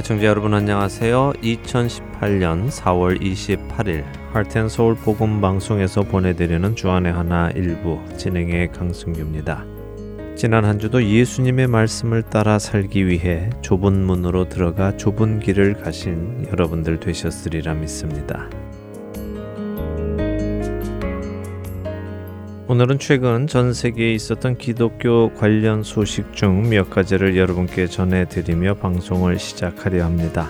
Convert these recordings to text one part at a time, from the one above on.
애청자 여러분 안녕하세요. 2018년 4월 28일 하트앤서울 복음 방송에서 보내드리는 주안의 하나 일부 진행의 강승규입니다. 지난 한 주도 예수님의 말씀을 따라 살기 위해 좁은 문으로 들어가 좁은 길을 가신 여러분들 되셨으리라 믿습니다. 오늘은 최근 전 세계에 있었던 기독교 관련 소식 중 몇 가지를 여러분께 전해드리며 방송을 시작하려 합니다.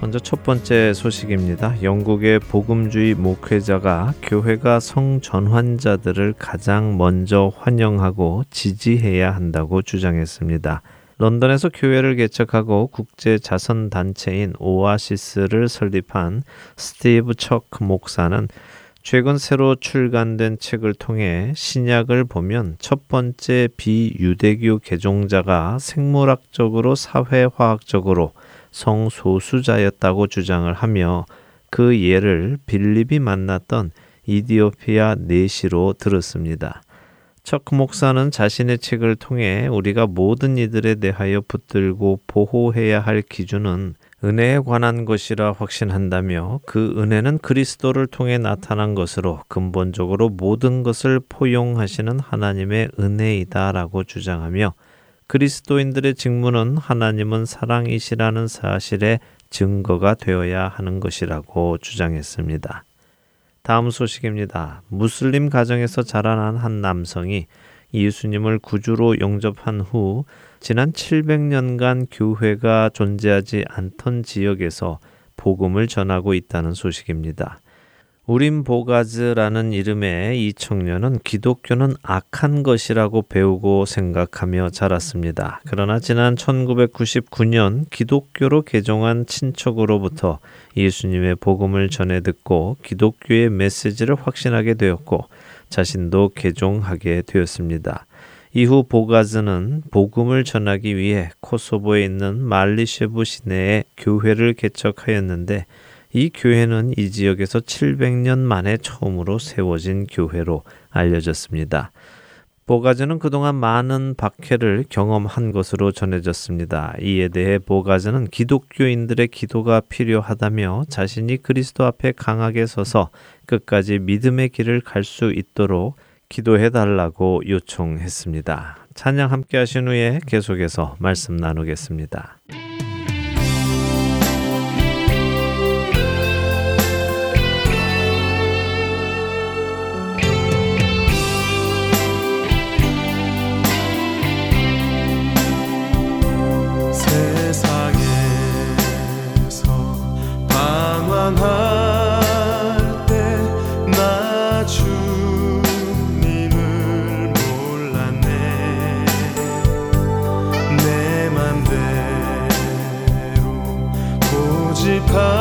먼저 첫 번째 소식입니다. 영국의 복음주의 목회자가 교회가 성전환자들을 가장 먼저 환영하고 지지해야 한다고 주장했습니다. 런던에서 교회를 개척하고 국제 자선 단체인 오아시스를 설립한 스티브 척 목사는 최근 새로 출간된 책을 통해 신약을 보면 첫 번째 비유대교 개종자가 생물학적으로 사회화학적으로 성소수자였다고 주장을 하며 그 예를 빌립이 만났던 이디오피아 내시로 들었습니다. 척 목사는 자신의 책을 통해 우리가 모든 이들에 대하여 붙들고 보호해야 할 기준은 은혜에 관한 것이라 확신한다며 그 은혜는 그리스도를 통해 나타난 것으로 근본적으로 모든 것을 포용하시는 하나님의 은혜이다라고 주장하며 그리스도인들의 직무는 하나님은 사랑이시라는 사실의 증거가 되어야 하는 것이라고 주장했습니다. 다음 소식입니다. 무슬림 가정에서 자라난 한 남성이 예수님을 구주로 영접한 후 지난 700년간 교회가 존재하지 않던 지역에서 복음을 전하고 있다는 소식입니다. 우린 보가즈라는 이름의 이 청년은 기독교는 악한 것이라고 배우고 생각하며 자랐습니다. 그러나 지난 1999년 기독교로 개종한 친척으로부터 예수님의 복음을 전해 듣고 기독교의 메시지를 확신하게 되었고 자신도 개종하게 되었습니다. 이후 보가즈는 복음을 전하기 위해 코소보에 있는 말리쉐브 시내에 교회를 개척하였는데 이 교회는 이 지역에서 700년 만에 처음으로 세워진 교회로 알려졌습니다. 보가즈는 그동안 많은 박해를 경험한 것으로 전해졌습니다. 이에 대해 보가즈는 기독교인들의 기도가 필요하다며 자신이 그리스도 앞에 강하게 서서 끝까지 믿음의 길을 갈 수 있도록 기도해 달라고 요청했습니다. 찬양 함께 하신 후에 계속해서 말씀 나누겠습니다. 세상에서 방황한 purpose.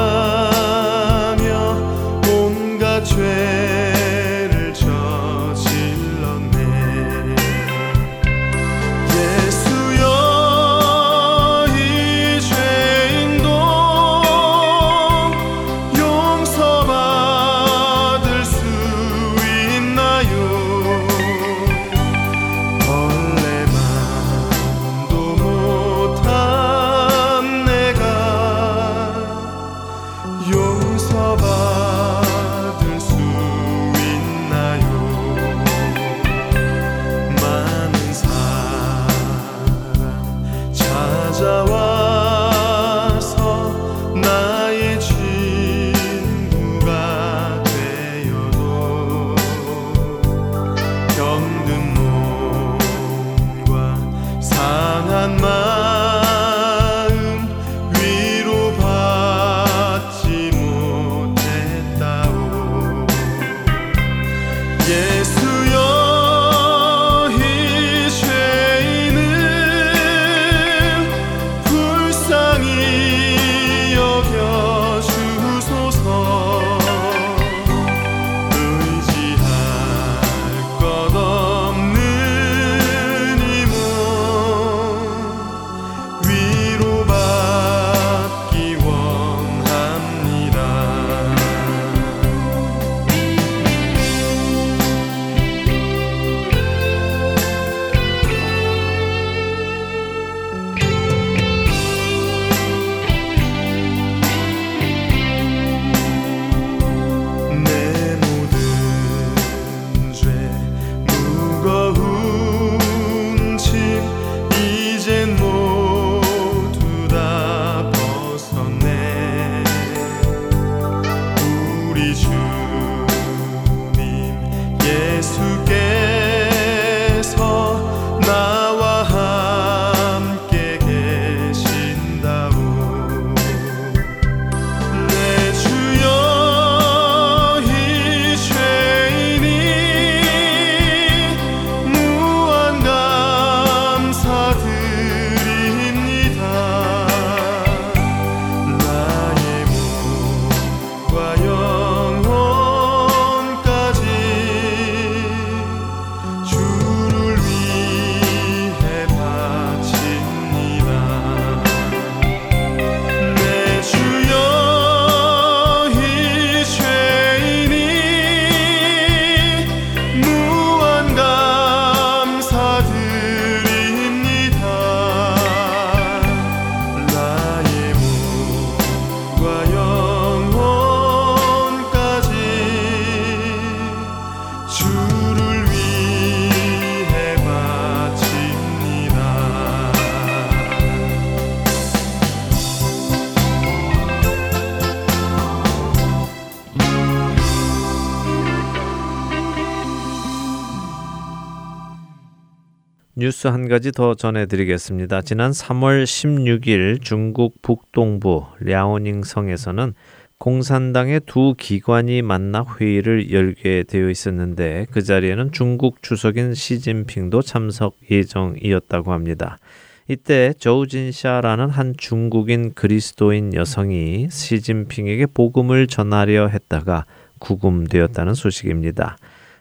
뉴스 한 가지 더 전해드리겠습니다. 지난 3월 16일 중국 북동부 랴오닝 성에서는 공산당의 두 기관이 만나 회의를 열게 되어 있었는데 그 자리에는 중국 주석인 시진핑도 참석 예정이었다고 합니다. 이때 저우진샤라는 한 중국인 그리스도인 여성이 시진핑에게 복음을 전하려 했다가 구금되었다는 소식입니다.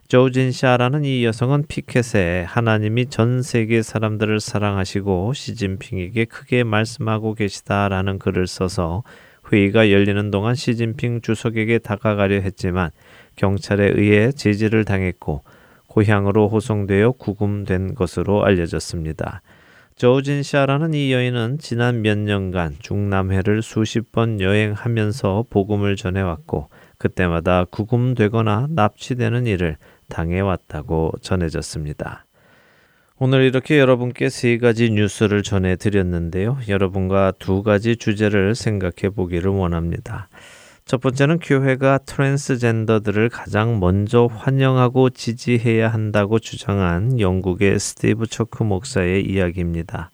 조진 샤라는 이 여성은 피켓에 하나님이 전 세계 사람들을 사랑하시고 시진핑에게 크게 말씀하고 계시다라는 글을 써서 회의가 열리는 동안 시진핑 주석에게 다가가려 했지만 경찰에 의해 제지를 당했고 고향으로 호송되어 구금된 것으로 알려졌습니다. 조진샤라는 이 여인은 지난 몇 년간 중남해를 수십 번 여행하면서 복음을 전해왔고 그때마다 구금되거나 납치되는 일을 당해왔다고 전해졌습니다. 오늘 이렇게 여러분께 세 가지 뉴스를 전해드렸는데요. 여러분과 두 가지 주제를 생각해 보기를 원합니다. 첫 번째는 교회가 트랜스젠더들을 가장 먼저 환영하고 지지해야 한다고 주장한 영국의 스티브 초크 목사의 이야기입니다.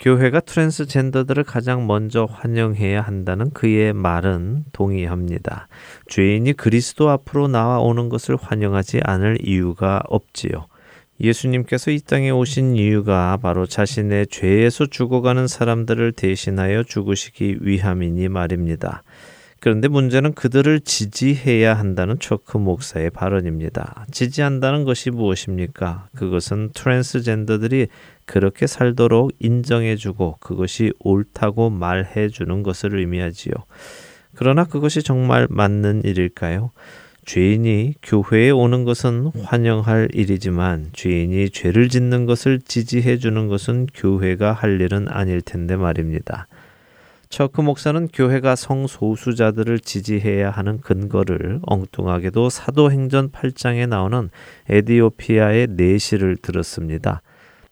교회가 트랜스젠더들을 가장 먼저 환영해야 한다는 그의 말은 동의합니다. 죄인이 그리스도 앞으로 나와오는 것을 환영하지 않을 이유가 없지요. 예수님께서 이 땅에 오신 이유가 바로 자신의 죄에서 죽어가는 사람들을 대신하여 죽으시기 위함이니 말입니다. 그런데 문제는 그들을 지지해야 한다는 초크 목사의 발언입니다. 지지한다는 것이 무엇입니까? 그것은 트랜스젠더들이 그렇게 살도록 인정해주고 그것이 옳다고 말해주는 것을 의미하지요. 그러나 그것이 정말 맞는 일일까요? 죄인이 교회에 오는 것은 환영할 일이지만 죄인이 죄를 짓는 것을 지지해 주는 것은 교회가 할 일은 아닐 텐데 말입니다. 처크 목사는 교회가 성소수자들을 지지해야 하는 근거를 엉뚱하게도 사도행전 8장에 나오는 에디오피아의 내시를 들었습니다.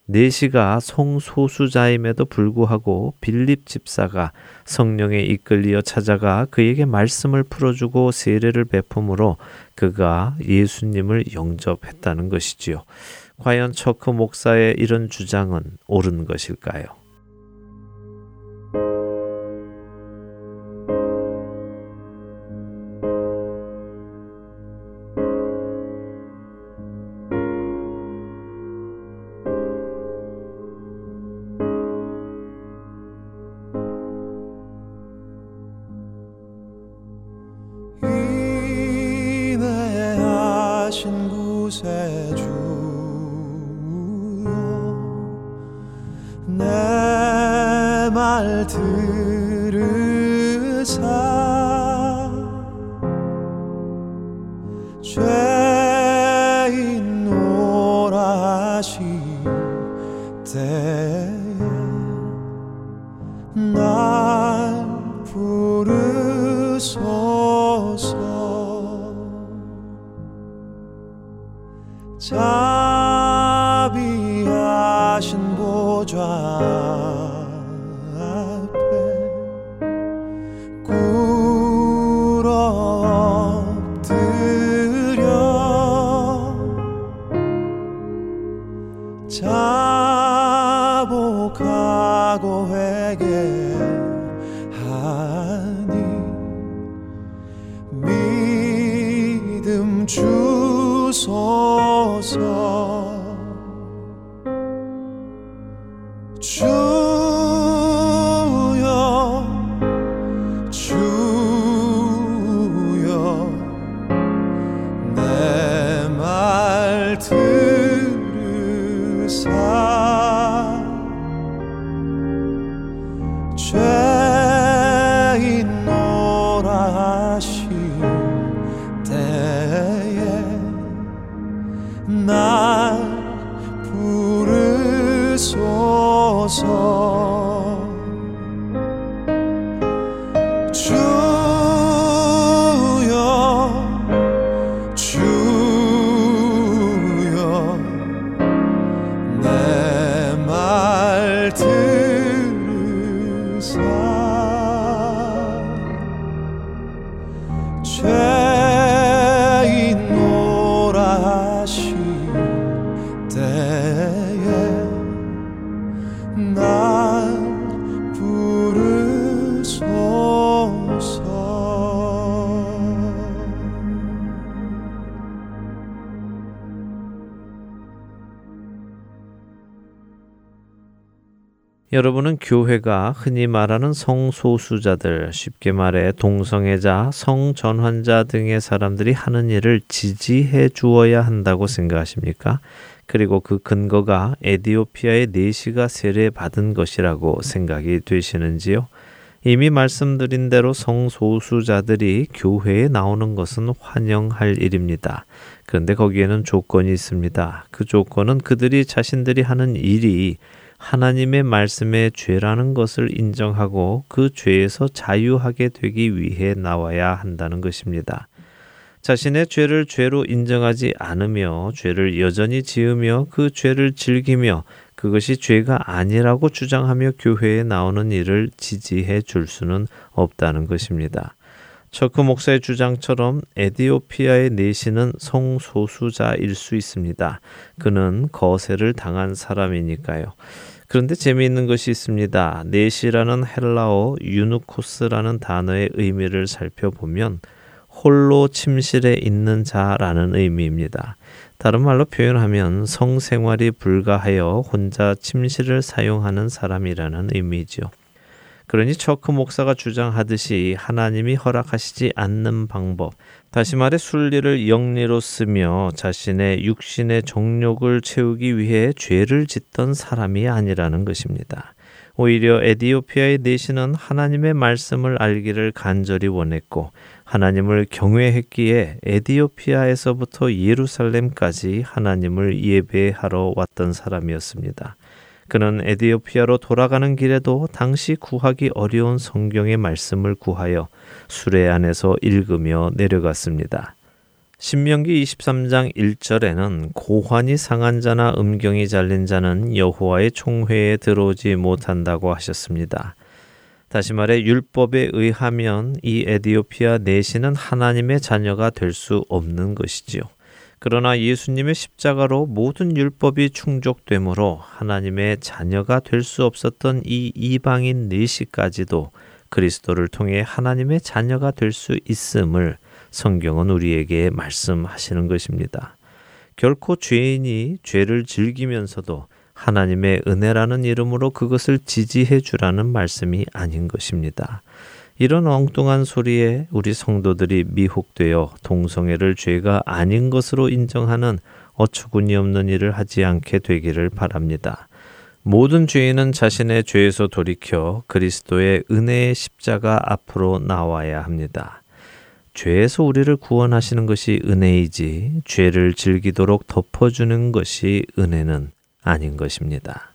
네시가 성소수자임에도 불구하고 빌립 집사가 성령에 이끌리어 찾아가 그에게 말씀을 풀어주고 세례를 베품으로 그가 예수님을 영접했다는 것이지요. 과연 처크 목사의 이런 주장은 옳은 것일까요? 때에 교회가 흔히 말하는 성소수자들, 쉽게 말해 동성애자, 성전환자 등의 사람들이 하는 일을 지지해 주어야 한다고 생각하십니까? 그리고 그 근거가 에디오피아의 내시가 세례받은 것이라고 생각이 되시는지요? 이미 말씀드린 대로 성소수자들이 교회에 나오는 것은 환영할 일입니다. 그런데 거기에는 조건이 있습니다. 그 조건은 그들이 자신들이 하는 일이 하나님의 말씀의 죄라는 것을 인정하고 그 죄에서 자유하게 되기 위해 나와야 한다는 것입니다. 자신의 죄를 죄로 인정하지 않으며 죄를 여전히 지으며 그 죄를 즐기며 그것이 죄가 아니라고 주장하며 교회에 나오는 일을 지지해 줄 수는 없다는 것입니다. 처크 목사의 주장처럼 에디오피아의 내시는 성소수자일 수 있습니다. 그는 거세를 당한 사람이니까요. 그런데 재미있는 것이 있습니다. 내시라는 헬라어 유누코스라는 단어의 의미를 살펴보면 홀로 침실에 있는 자라는 의미입니다. 다른 말로 표현하면 성생활이 불가하여 혼자 침실을 사용하는 사람이라는 의미죠. 그러니 처크 목사가 주장하듯이 하나님이 허락하시지 않는 방법, 다시 말해 순리를 영리로 쓰며 자신의 육신의 정욕을 채우기 위해 죄를 짓던 사람이 아니라는 것입니다. 오히려 에디오피아의 내신은 하나님의 말씀을 알기를 간절히 원했고 하나님을 경외했기에 에디오피아에서부터 예루살렘까지 하나님을 예배하러 왔던 사람이었습니다. 그는 에디오피아로 돌아가는 길에도 당시 구하기 어려운 성경의 말씀을 구하여 수레 안에서 읽으며 내려갔습니다. 신명기 23장 1절에는 고환이 상한 자나 음경이 잘린 자는 여호와의 총회에 들어오지 못한다고 하셨습니다. 다시 말해 율법에 의하면 이 에디오피아 내시는 하나님의 자녀가 될 수 없는 것이지요. 그러나 예수님의 십자가로 모든 율법이 충족되므로 하나님의 자녀가 될 수 없었던 이 이방인 내시까지도 그리스도를 통해 하나님의 자녀가 될 수 있음을 성경은 우리에게 말씀하시는 것입니다. 결코 죄인이 죄를 즐기면서도 하나님의 은혜라는 이름으로 그것을 지지해 주라는 말씀이 아닌 것입니다. 이런 엉뚱한 소리에 우리 성도들이 미혹되어 동성애를 죄가 아닌 것으로 인정하는 어처구니 없는 일을 하지 않게 되기를 바랍니다. 모든 죄인은 자신의 죄에서 돌이켜 그리스도의 은혜의 십자가 앞으로 나와야 합니다. 죄에서 우리를 구원하시는 것이 은혜이지 죄를 즐기도록 덮어주는 것이 은혜는 아닌 것입니다.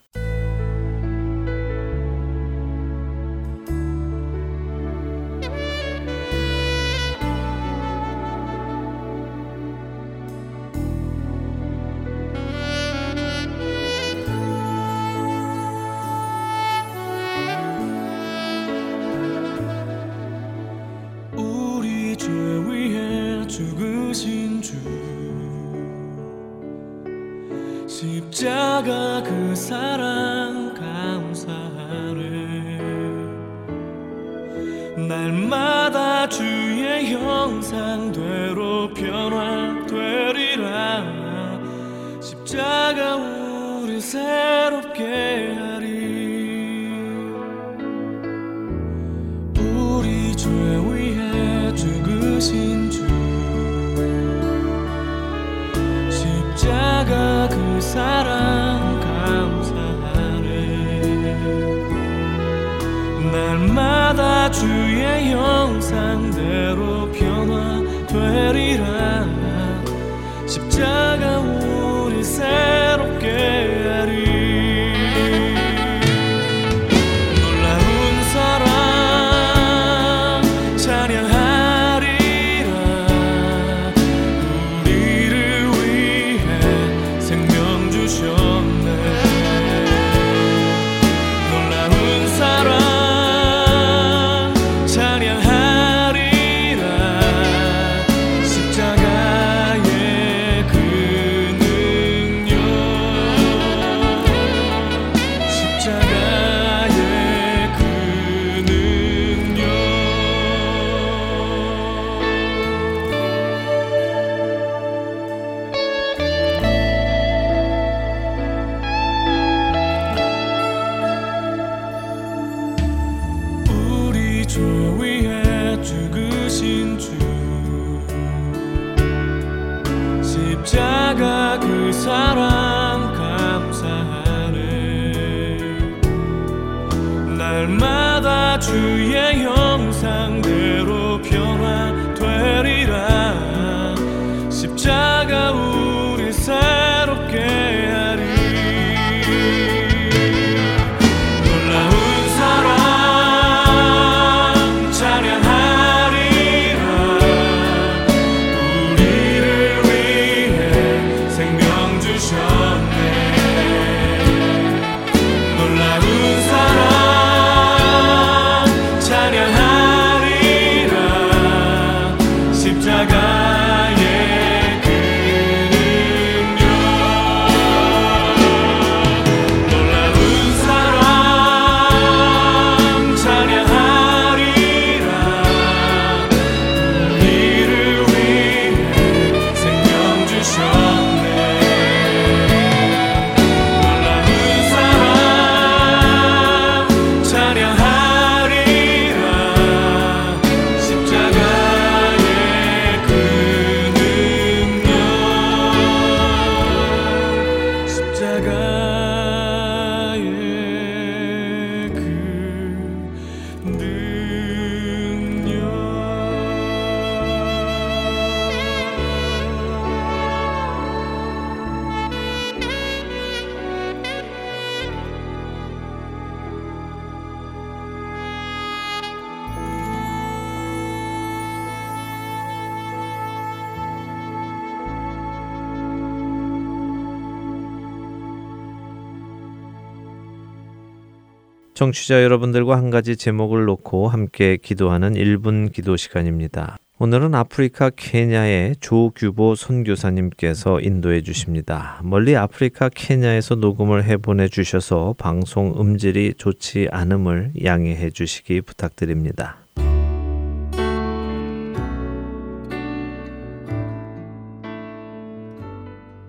십자가 그 사랑 감사하네 날마다 주의 형상대로 변화되리라. 십자가 우리 새롭게 하리. 우리 죄 위해 죽으신 주. 십자가 그 사랑 날마다 주의 형상대로 변화되리라. 십자가 우리 새 청취자 여러분들과 한 가지 제목을 놓고 함께 기도하는 1분 기도 시간입니다. 오늘은 아프리카 케냐의 조규보 선교사님께서 인도해 주십니다. 멀리 아프리카 케냐에서 녹음을 해 보내 주셔서 방송 음질이 좋지 않음을 양해해 주시기 부탁드립니다.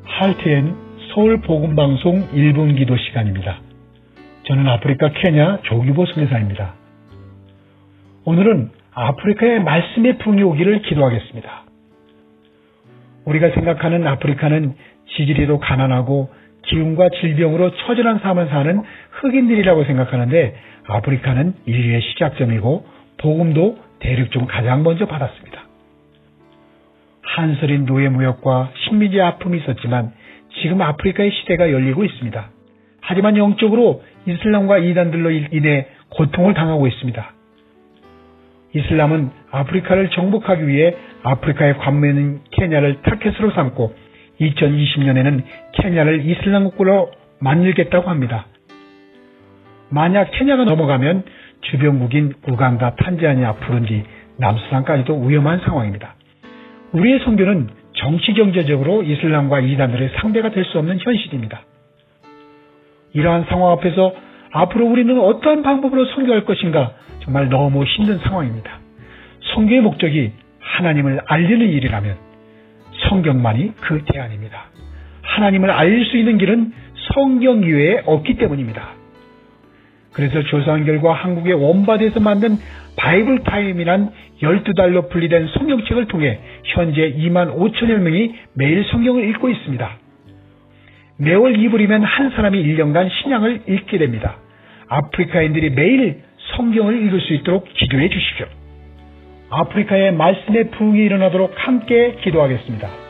할트엔 서울 복음 방송 1분 기도 시간입니다. 저는 아프리카 케냐 조규보 선교사입니다. 오늘은 아프리카의 말씀의 풍이 오기를 기도하겠습니다. 우리가 생각하는 아프리카는 지지리로 가난하고 기운과 질병으로 처절한 삶을 사는 흑인들이라고 생각하는데 아프리카는 인류의 시작점이고 복음도 대륙 중 가장 먼저 받았습니다. 한설인 노예 무역과 식민지 아픔이 있었지만 지금 아프리카의 시대가 열리고 있습니다. 하지만 영적으로 이슬람과 이단들로 인해 고통을 당하고 있습니다. 이슬람은 아프리카를 정복하기 위해 아프리카의 관문인 케냐를 타켓으로 삼고 2020년에는 케냐를 이슬람 국가로 만들겠다고 합니다. 만약 케냐가 넘어가면 주변국인 우간다, 탄자니아, 부룬디, 남수단까지도 위험한 상황입니다. 우리의 선교는 정치 경제적으로 이슬람과 이단들의 상대가 될 수 없는 현실입니다. 이러한 상황 앞에서 앞으로 우리는 어떠한 방법으로 선교할 것인가 정말 너무 힘든 상황입니다. 선교의 목적이 하나님을 알리는 일이라면 성경만이 그 대안입니다. 하나님을 알릴 수 있는 길은 성경 이외에 없기 때문입니다. 그래서 조사한 결과 한국의 원바디에서 만든 바이블 타임이란 12달로 분리된 성경책을 통해 현재 2만 5천여 명이 매일 성경을 읽고 있습니다. 매월 2불이면 한 사람이 1년간 신약을 읽게 됩니다. 아프리카인들이 매일 성경을 읽을 수 있도록 기도해 주십시오. 아프리카의 말씀의 부흥이 일어나도록 함께 기도하겠습니다.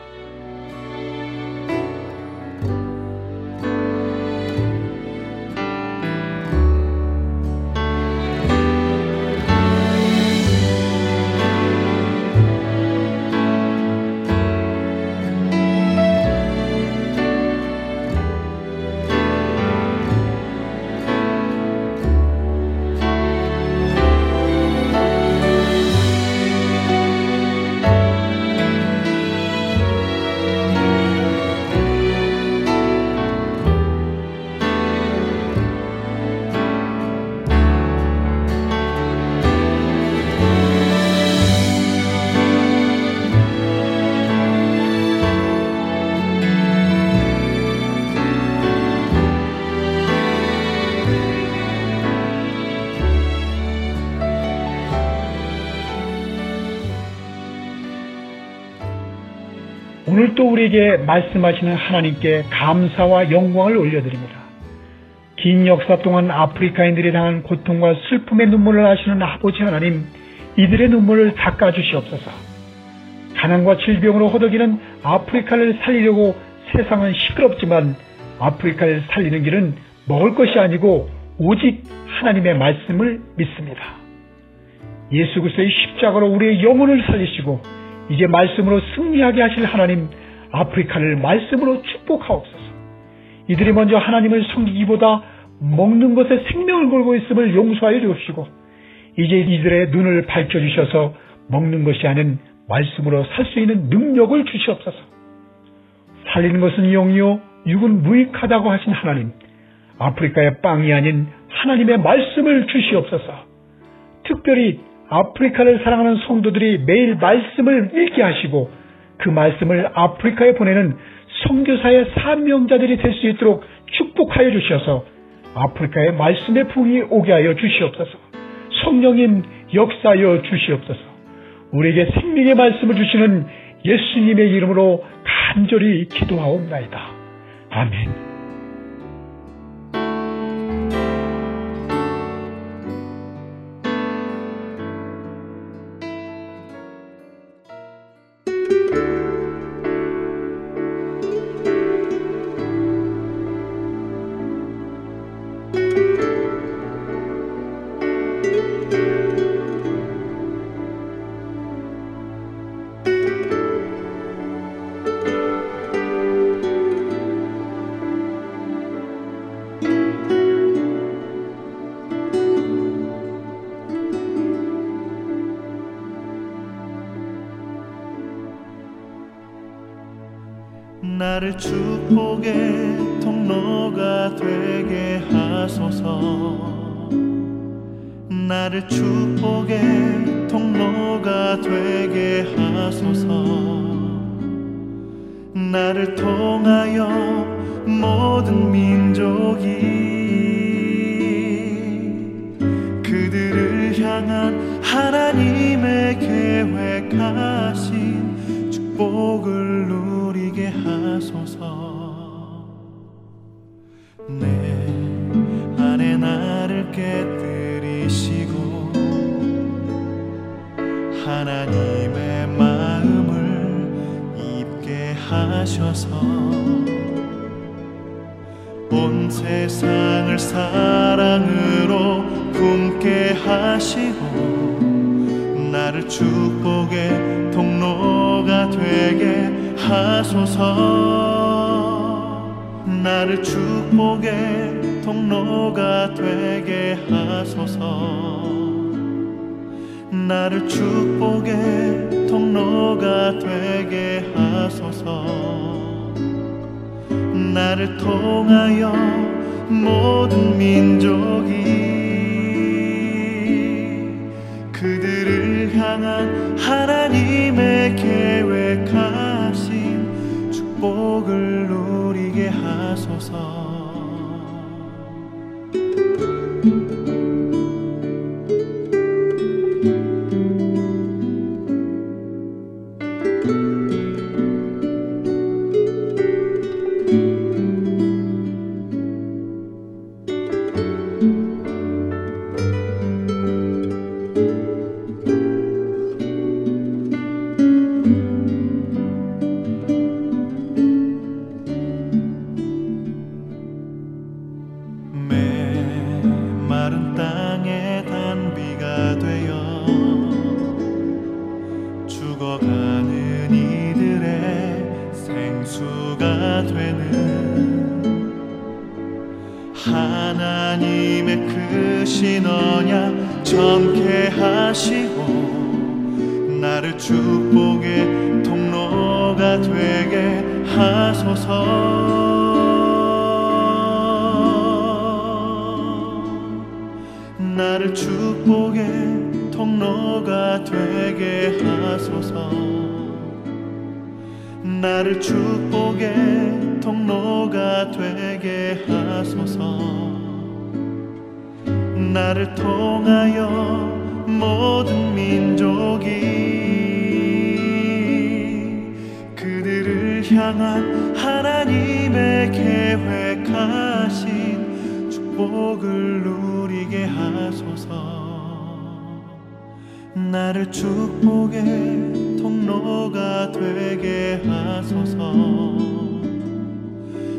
우리에게 말씀하시는 하나님께 감사와 영광을 올려드립니다. 긴 역사 동안 아프리카인들이 당한 고통과 슬픔의 눈물을 아시는 아버지 하나님, 이들의 눈물을 닦아주시옵소서. 가난과 질병으로 허덕이는 아프리카를 살리려고 세상은 시끄럽지만 아프리카를 살리는 길은 먹을 것이 아니고 오직 하나님의 말씀을 믿습니다. 예수 그리스도의 십자가로 우리의 영혼을 살리시고 이제 말씀으로 승리하게 하실 하나님 아프리카를 말씀으로 축복하옵소서. 이들이 먼저 하나님을 섬기기보다 먹는 것에 생명을 걸고 있음을 용서하여 주옵시고 이제 이들의 눈을 밝혀 주셔서 먹는 것이 아닌 말씀으로 살 수 있는 능력을 주시옵소서. 살리는 것은 영이요 육은 무익하다고 하신 하나님 아프리카의 빵이 아닌 하나님의 말씀을 주시옵소서. 특별히 아프리카를 사랑하는 성도들이 매일 말씀을 읽게 하시고 그 말씀을 아프리카에 보내는 성교사의 사명자들이 될 수 있도록 축복하여 주셔서 아프리카에 말씀의 풍이 오게 하여 주시옵소서. 성령님 역사하여 주시옵소서. 우리에게 생명의 말씀을 주시는 예수님의 이름으로 간절히 기도하옵나이다. 아멘. 나를 축복의 통로가 되게 하소서. 나를 통하여 모든 민족이 그들을 향한 하나님의 계획하신 축복을 누리게 하소서. 내 안에 나를 깨뜨 하나님의 마음을 입게 하셔서 온 세상을 사랑으로 품게 하시고 나를 축복의 통로가 되게 하소서. 나를 축복의 통로가 되게 하소서 나를 축복의 통로가 되게 하소서. 나를 통하여 모든 민족이 그들을 향한 하나님의 계획하신 축복을 누 크신 언약 정케 하시고 나를 축복의 통로가 되게 하소서. 나를 축복의 통로가 되게 하소서. 나를 축복 나를 통하여 모든 민족이 그들을 향한 하나님의 계획하신 축복을 누리게 하소서. 나를 축복의 통로가 되게 하소서.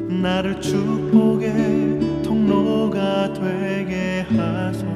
나를 축복의 되게 하소서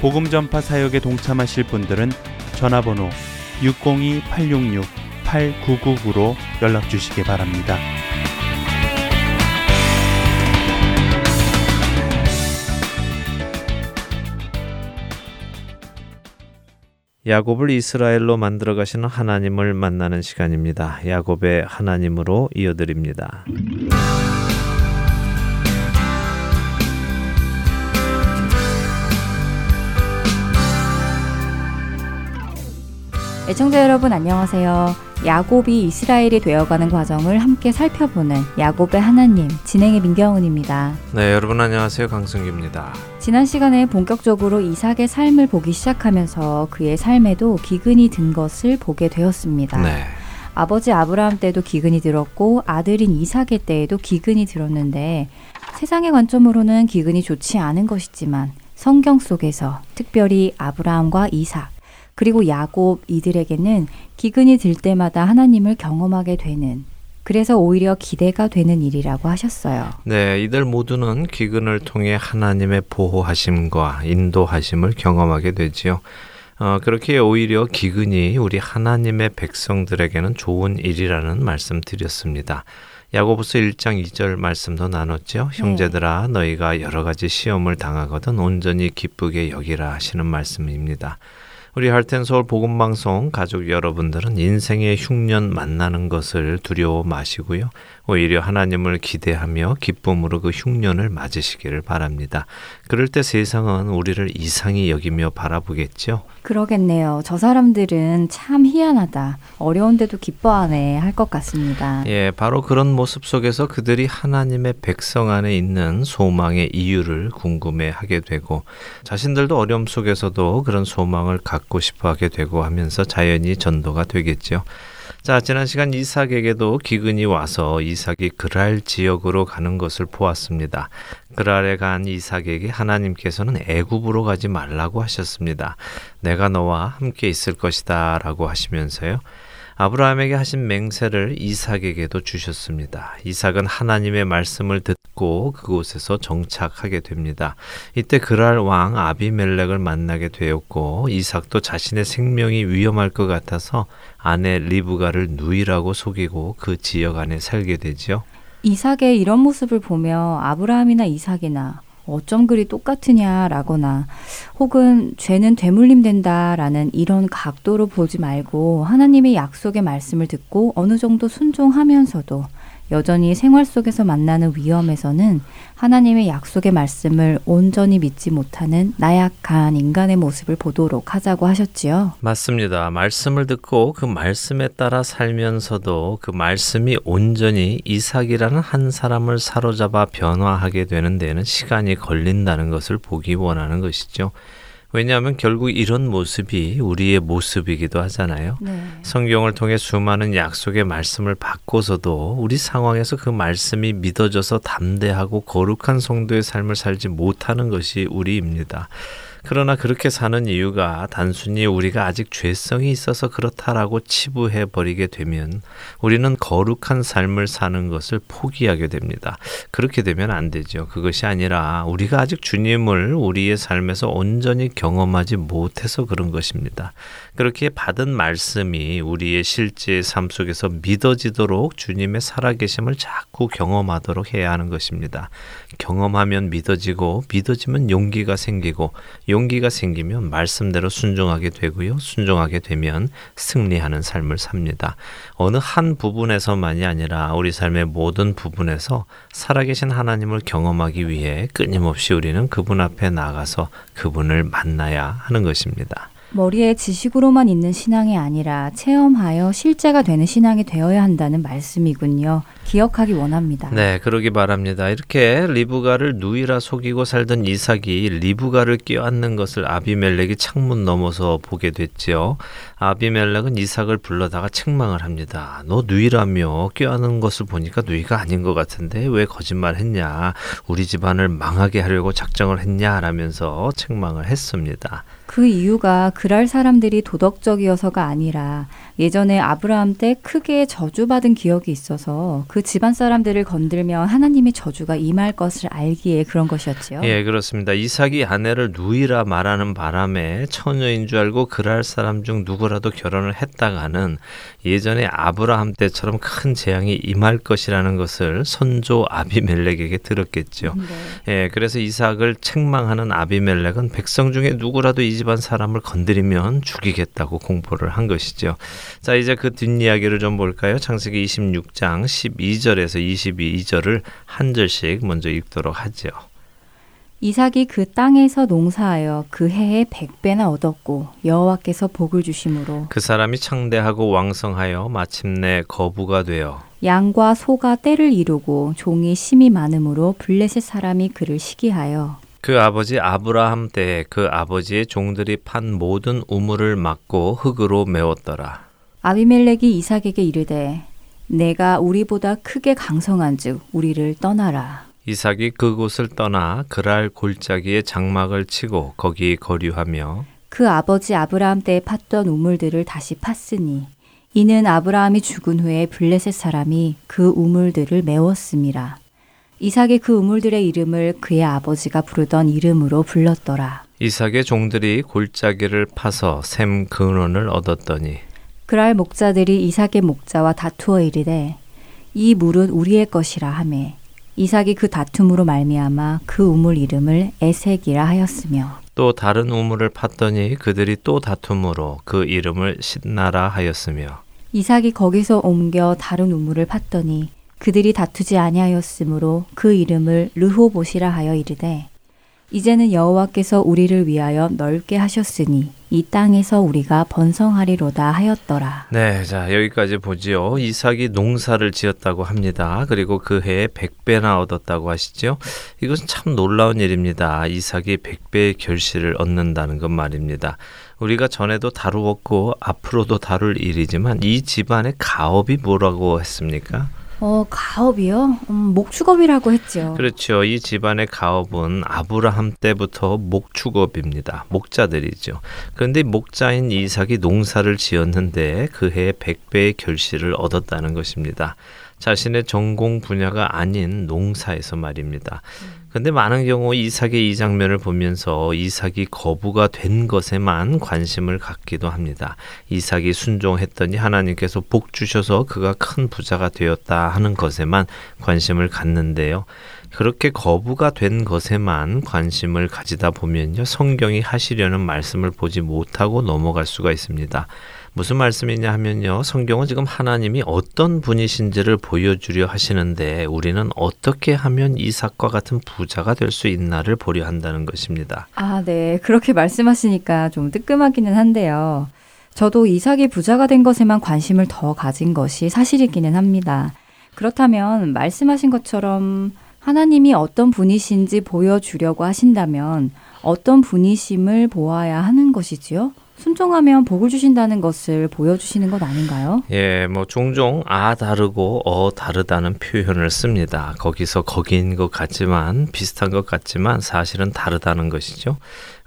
복음 전파 사역에 동참하실 분들은 전화번호 602-866-8999로 연락 주시기 바랍니다. 야곱을 이스라엘로 만들어 가시는 하나님을 만나는 시간입니다. 야곱의 하나님으로 이어드립니다. 애청자 여러분 안녕하세요. 야곱이 이스라엘이 되어가는 과정을 함께 살펴보는 야곱의 하나님 진행의 민경은입니다. 네, 여러분 안녕하세요. 강승규입니다. 지난 시간에 본격적으로 이삭의 삶을 보기 시작하면서 그의 삶에도 기근이 든 것을 보게 되었습니다. 네. 아버지 아브라함 때도 기근이 들었고 아들인 이삭의 때에도 기근이 들었는데 세상의 관점으로는 기근이 좋지 않은 것이지만 성경 속에서 특별히 아브라함과 이삭 그리고 야곱 이들에게는 기근이 들 때마다 하나님을 경험하게 되는 그래서 오히려 기대가 되는 일이라고 하셨어요. 네, 이들 모두는 기근을 통해 하나님의 보호하심과 인도하심을 경험하게 되지요. 어, 그렇게 오히려 기근이 우리 하나님의 백성들에게는 좋은 일이라는 말씀 드렸습니다. 야고보서 1장 2절 말씀도 나눴죠. 형제들아 너희가 여러 가지 시험을 당하거든 온전히 기쁘게 여기라 하시는 말씀입니다. 우리 할텐 서울 복음 방송 가족 여러분들은 인생의 흉년 만나는 것을 두려워 마시고요. 오히려 하나님을 기대하며 기쁨으로 그 흉년을 맞으시기를 바랍니다. 그럴 때 세상은 우리를 이상히 여기며 바라보겠죠. 그러겠네요. 저 사람들은 참 희한하다. 어려운데도 기뻐하네 할 것 같습니다. 예, 바로 그런 모습 속에서 그들이 하나님의 백성 안에 있는 소망의 이유를 궁금해 하게 되고 자신들도 어려움 속에서도 그런 소망을 갖고 싶어 하게 되고 하면서 자연히 전도가 되겠죠. 자, 지난 시간 이삭에게도 기근이 와서 이삭이 그랄 지역으로 가는 것을 보았습니다. 그랄에 간 이삭에게 하나님께서는 애굽으로 가지 말라고 하셨습니다. 내가 너와 함께 있을 것이다라고 하시면서요. 아브라함에게 하신 맹세를 이삭에게도 주셨습니다. 이삭은 하나님의 말씀을 듣고 그곳에서 정착하게 됩니다. 이때 그랄 왕 아비멜렉을 만나게 되었고 이삭도 자신의 생명이 위험할 것 같아서 아내 리브가를 누이라고 속이고 그 지역 안에 살게 되지요. 이삭의 이런 모습을 보며 아브라함이나 이삭이나 어쩜 그리 똑같으냐라거나 혹은 죄는 되물림 된다라는 이런 각도로 보지 말고 하나님의 약속의 말씀을 듣고 어느 정도 순종하면서도 여전히 생활 속에서 만나는 위험에서는 하나님의 약속의 말씀을 온전히 믿지 못하는 나약한 인간의 모습을 보도록 하자고 하셨지요. 맞습니다. 말씀을 듣고 그 말씀에 따라 살면서도 그 말씀이 온전히 이삭이라는 한 사람을 사로잡아 변화하게 되는 데는 시간이 걸린다는 것을 보기 원하는 것이죠. 왜냐하면 결국 이런 모습이 우리의 모습이기도 하잖아요. 네. 성경을 통해 수많은 약속의 말씀을 받고서도 우리 상황에서 그 말씀이 믿어져서 담대하고 거룩한 성도의 삶을 살지 못하는 것이 우리입니다. 그러나 그렇게 사는 이유가 단순히 우리가 아직 죄성이 있어서 그렇다라고 치부해 버리게 되면 우리는 거룩한 삶을 사는 것을 포기하게 됩니다. 그렇게 되면 안 되죠. 그것이 아니라 우리가 아직 주님을 우리의 삶에서 온전히 경험하지 못해서 그런 것입니다. 그렇게 받은 말씀이 우리의 실제 삶 속에서 믿어지도록 주님의 살아계심을 자꾸 경험하도록 해야 하는 것입니다. 경험하면 믿어지고 믿어지면 용기가 생기고 용기가 생기면 말씀대로 순종하게 되고요. 순종하게 되면 승리하는 삶을 삽니다. 어느 한 부분에서만이 아니라 우리 삶의 모든 부분에서 살아계신 하나님을 경험하기 위해 끊임없이 우리는 그분 앞에 나가서 그분을 만나야 하는 것입니다. 머리에 지식으로만 있는 신앙이 아니라 체험하여 실제가 되는 신앙이 되어야 한다는 말씀이군요. 기억하기 원합니다. 네, 그러기 바랍니다. 이렇게 리브가를 누이라 속이고 살던 이삭이 리브가를 껴안는 것을 아비멜렉이 창문 넘어서 보게 됐지요. 아비멜렉은 이삭을 불러다가 책망을 합니다. 너 누이라며 껴안는 것을 보니까 누이가 아닌 것 같은데 왜 거짓말했냐? 우리 집안을 망하게 하려고 작정을 했냐? 라면서 책망을 했습니다. 그 이유가 그랄 사람들이 도덕적이어서가 아니라 예전에 아브라함 때 크게 저주받은 기억이 있어서 그 집안 사람들을 건들면 하나님의 저주가 임할 것을 알기에 그런 것이었지요. 예, 그렇습니다. 이삭이 아내를 누이라 말하는 바람에 처녀인 줄 알고 그랄 사람 중 누구라도 결혼을 했다가는 예전에 아브라함 때처럼 큰 재앙이 임할 것이라는 것을 선조 아비멜렉에게 들었겠죠. 네. 예, 그래서 이삭을 책망하는 아비멜렉은 백성 중에 누구라도 이 집안 사람을 건드리면 죽이겠다고 공포를 한 것이죠. 자, 이제 그 뒷이야기를 좀 볼까요? 창세기 26장 12절에서 22절을 한 절씩 먼저 읽도록 하죠. 이삭이 그 땅에서 농사하여 그 해에 백배나 얻었고 여호와께서 복을 주심으로 그 사람이 창대하고 왕성하여 마침내 거부가 되어 양과 소가 때를 이루고 종이 심이 많으므로 블레셋 사람이 그를 시기하여 그 아버지 아브라함 때그 아버지의 종들이 판 모든 우물을 막고 흙으로 메웠더라. 아비멜렉이 이삭에게 이르되 내가 우리보다 크게 강성한즉 우리를 떠나라. 이삭이 그곳을 떠나 그랄 골짜기에 장막을 치고 거기 거류하며 그 아버지 아브라함 때에 팠던 우물들을 다시 팠으니 이는 아브라함이 죽은 후에 블레셋 사람이 그 우물들을 메웠음이라. 이삭이 그 우물들의 이름을 그의 아버지가 부르던 이름으로 불렀더라. 이삭의 종들이 골짜기를 파서 샘 근원을 얻었더니 그랄 목자들이 이삭의 목자와 다투어 이르되 이 물은 우리의 것이라 하매 이삭이 그 다툼으로 말미암아 그 우물 이름을 에색이라 하였으며. 또 다른 우물을 팠더니 그들이 또 다툼으로 그 이름을 신나라 하였으며. 이삭이 거기서 옮겨 다른 우물을 팠더니 그들이 다투지 아니하였으므로 그 이름을 르호봇이라 하여 이르되 이제는 여호와께서 우리를 위하여 넓게 하셨으니 이 땅에서 우리가 번성하리로다 하였더라. 네, 자 여기까지 보지요. 이삭이 농사를 지었다고 합니다. 그리고 그 해에 백배나 얻었다고 하시죠. 이것은 참 놀라운 일입니다. 이삭이 백배의 결실을 얻는다는 것 말입니다. 우리가 전에도 다루었고 앞으로도 다룰 일이지만 이 집안의 가업이 뭐라고 했습니까? 어, 가업이요? 음, 목축업이라고 했죠. 그렇죠. 이 집안의 가업은 아브라함 때부터 목축업입니다. 목자들이죠. 그런데 목자인 이삭이 농사를 지었는데 그 해에 100배의 결실을 얻었다는 것입니다. 자신의 전공 분야가 아닌 농사에서 말입니다. 근데 많은 경우 이삭의 이 장면을 보면서 이삭이 거부가 된 것에만 관심을 갖기도 합니다. 이삭이 순종했더니 하나님께서 복 주셔서 그가 큰 부자가 되었다 하는 것에만 관심을 갖는데요. 그렇게 거부가 된 것에만 관심을 가지다 보면요. 성경이 하시려는 말씀을 보지 못하고 넘어갈 수가 있습니다. 무슨 말씀이냐 하면요. 성경은 지금 하나님이 어떤 분이신지를 보여주려 하시는데 우리는 어떻게 하면 이삭과 같은 부자가 될 수 있나를 보려 한다는 것입니다. 아, 네. 그렇게 말씀하시니까 좀 뜨끔하기는 한데요. 저도 이삭이 부자가 된 것에만 관심을 더 가진 것이 사실이기는 합니다. 그렇다면 말씀하신 것처럼 하나님이 어떤 분이신지 보여주려고 하신다면 어떤 분이심을 보아야 하는 것이지요? 순종하면 복을 주신다는 것을 보여주시는 것 아닌가요? 예, 뭐 종종 아 다르고 어 다르다는 표현을 씁니다. 거기서 거기인 것 같지만 비슷한 것 같지만 사실은 다르다는 것이죠.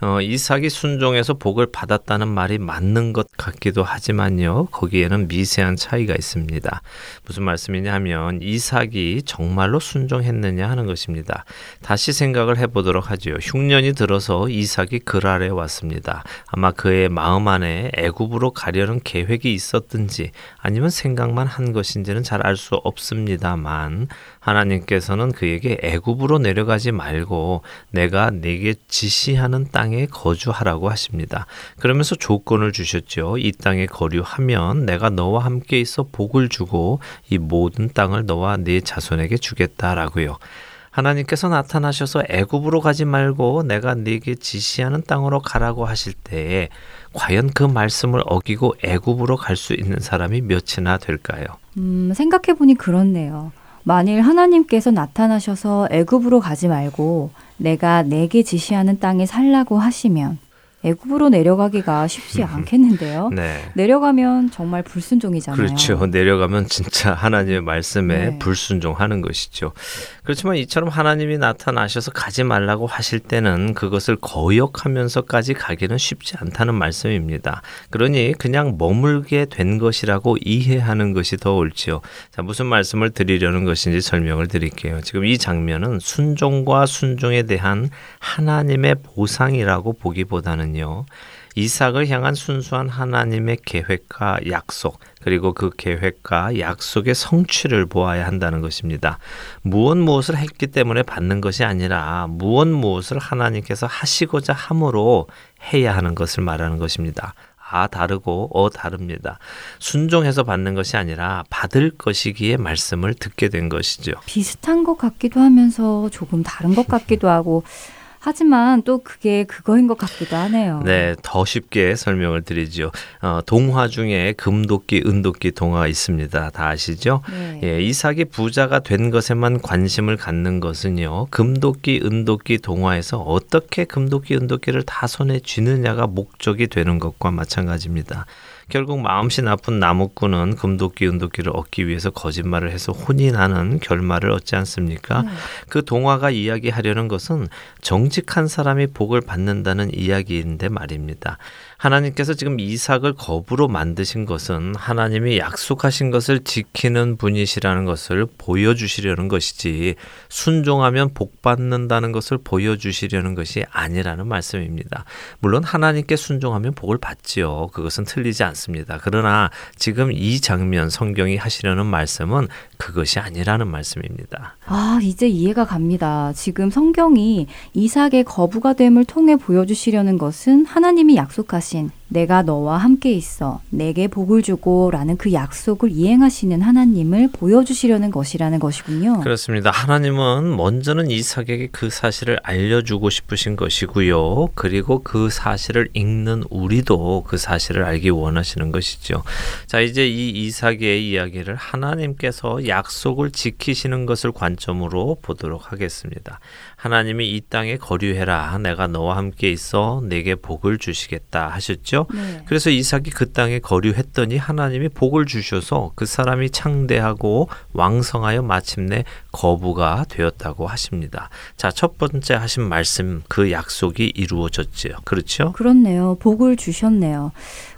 어, 이삭이 순종해서 복을 받았다는 말이 맞는 것 같기도 하지만요. 거기에는 미세한 차이가 있습니다. 무슨 말씀이냐 하면 이삭이 정말로 순종했느냐 하는 것입니다. 다시 생각을 해보도록 하죠. 흉년이 들어서 이삭이 그랄에 왔습니다. 아마 그의 마음 안에 애굽으로 가려는 계획이 있었든지 아니면 생각만 한 것인지는 잘 알 수 없습니다만 하나님께서는 그에게 애굽으로 내려가지 말고 내가 내게 지시하는 땅에 거주하라고 하십니다. 그러면서 조건을 주셨죠. 이 땅에 거류하면 내가 너와 함께 있어 복을 주고 이 모든 땅을 너와 네 자손에게 주겠다라고요. 하나님께서 나타나셔서 애굽으로 가지 말고 내가 네게 지시하는 땅으로 가라고 하실 때에 과연 그 말씀을 어기고 애굽으로 갈 수 있는 사람이 몇이나 될까요? 음, 생각해 보니 그렇네요. 만일 하나님께서 나타나셔서 애굽으로 가지 말고 내가 내게 지시하는 땅에 살라고 하시면 애굽으로 내려가기가 쉽지 않겠는데요. 네. 내려가면 정말 불순종이잖아요. 그렇죠. 내려가면 진짜 하나님의 말씀에 네. 불순종하는 것이죠. 그렇지만 이처럼 하나님이 나타나셔서 가지 말라고 하실 때는 그것을 거역하면서까지 가기는 쉽지 않다는 말씀입니다. 그러니 그냥 머물게 된 것이라고 이해하는 것이 더 옳지요. 자, 무슨 말씀을 드리려는 것인지 설명을 드릴게요. 지금 이 장면은 순종과 순종에 대한 하나님의 보상이라고 보기보다는 요. 이삭을 향한 순수한 하나님의 계획과 약속, 그리고 그 계획과 약속의 성취를 보아야 한다는 것입니다. 무엇 무엇을 했기 때문에 받는 것이 아니라 무엇 무엇을 하나님께서 하시고자 함으로 해야 하는 것을 말하는 것입니다. 아 다르고 어 다릅니다. 순종해서 받는 것이 아니라 받을 것이기에 말씀을 듣게 된 것이죠. 비슷한 것 같기도 하면서 조금 다른 것 같기도 하고 하지만 또 그게 그거인 것 같기도 하네요. 네, 더 쉽게 설명을 드리죠. 어, 동화 중에 금도끼, 은도끼 동화가 있습니다. 다 아시죠? 네. 예, 이삭이 부자가 된 것에만 관심을 갖는 것은요. 금도끼, 은도끼 동화에서 어떻게 금도끼, 은도끼를 다 손에 쥐느냐가 목적이 되는 것과 마찬가지입니다. 결국 마음씨 나쁜 나무꾼은 금도끼, 은도끼를 얻기 위해서 거짓말을 해서 혼이 나는 결말을 얻지 않습니까? 네. 그 동화가 이야기하려는 것은 정직한 사람이 복을 받는다는 이야기인데 말입니다. 하나님께서 지금 이삭을 거부로 만드신 것은 하나님이 약속하신 것을 지키는 분이시라는 것을 보여주시려는 것이지 순종하면 복 받는다는 것을 보여주시려는 것이 아니라는 말씀입니다. 물론 하나님께 순종하면 복을 받지요. 그것은 틀리지 않습니다. 그러나 지금 이 장면 성경이 하시려는 말씀은 그것이 아니라는 말씀입니다. 아, 이제 이해가 갑니다. 지금 성경이 이삭의 거부가 됨을 통해 보여주시려는 것은 하나님이 약속하신 Martin. 내가 너와 함께 있어 내게 복을 주고 라는 그 약속을 이행하시는 하나님을 보여주시려는 것이라는 것이군요. 그렇습니다. 하나님은 먼저는 이삭에게 그 사실을 알려주고 싶으신 것이고요. 그리고 그 사실을 읽는 우리도 그 사실을 알기 원하시는 것이죠. 자, 이제 이 이삭의 이야기를 하나님께서 약속을 지키시는 것을 관점으로 보도록 하겠습니다. 하나님이 이 땅에 거류해라. 내가 너와 함께 있어 내게 복을 주시겠다 하셨죠. 네. 그래서 이삭이 그 땅에 거류했더니 하나님이 복을 주셔서 그 사람이 창대하고 왕성하여 마침내 거부가 되었다고 하십니다. 자, 첫 번째 하신 말씀 그 약속이 이루어졌지요. 그렇죠? 그렇네요. 복을 주셨네요.